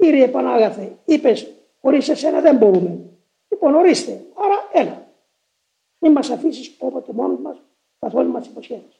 Κύριε Πανάγαθε, είπες, χωρίς εσένα δεν μπορούμε. Λοιπόν, ορίστε, άρα έλα. Μην μας αφήσεις όποτε μόνος μας καθόλου μας υποσχέσει.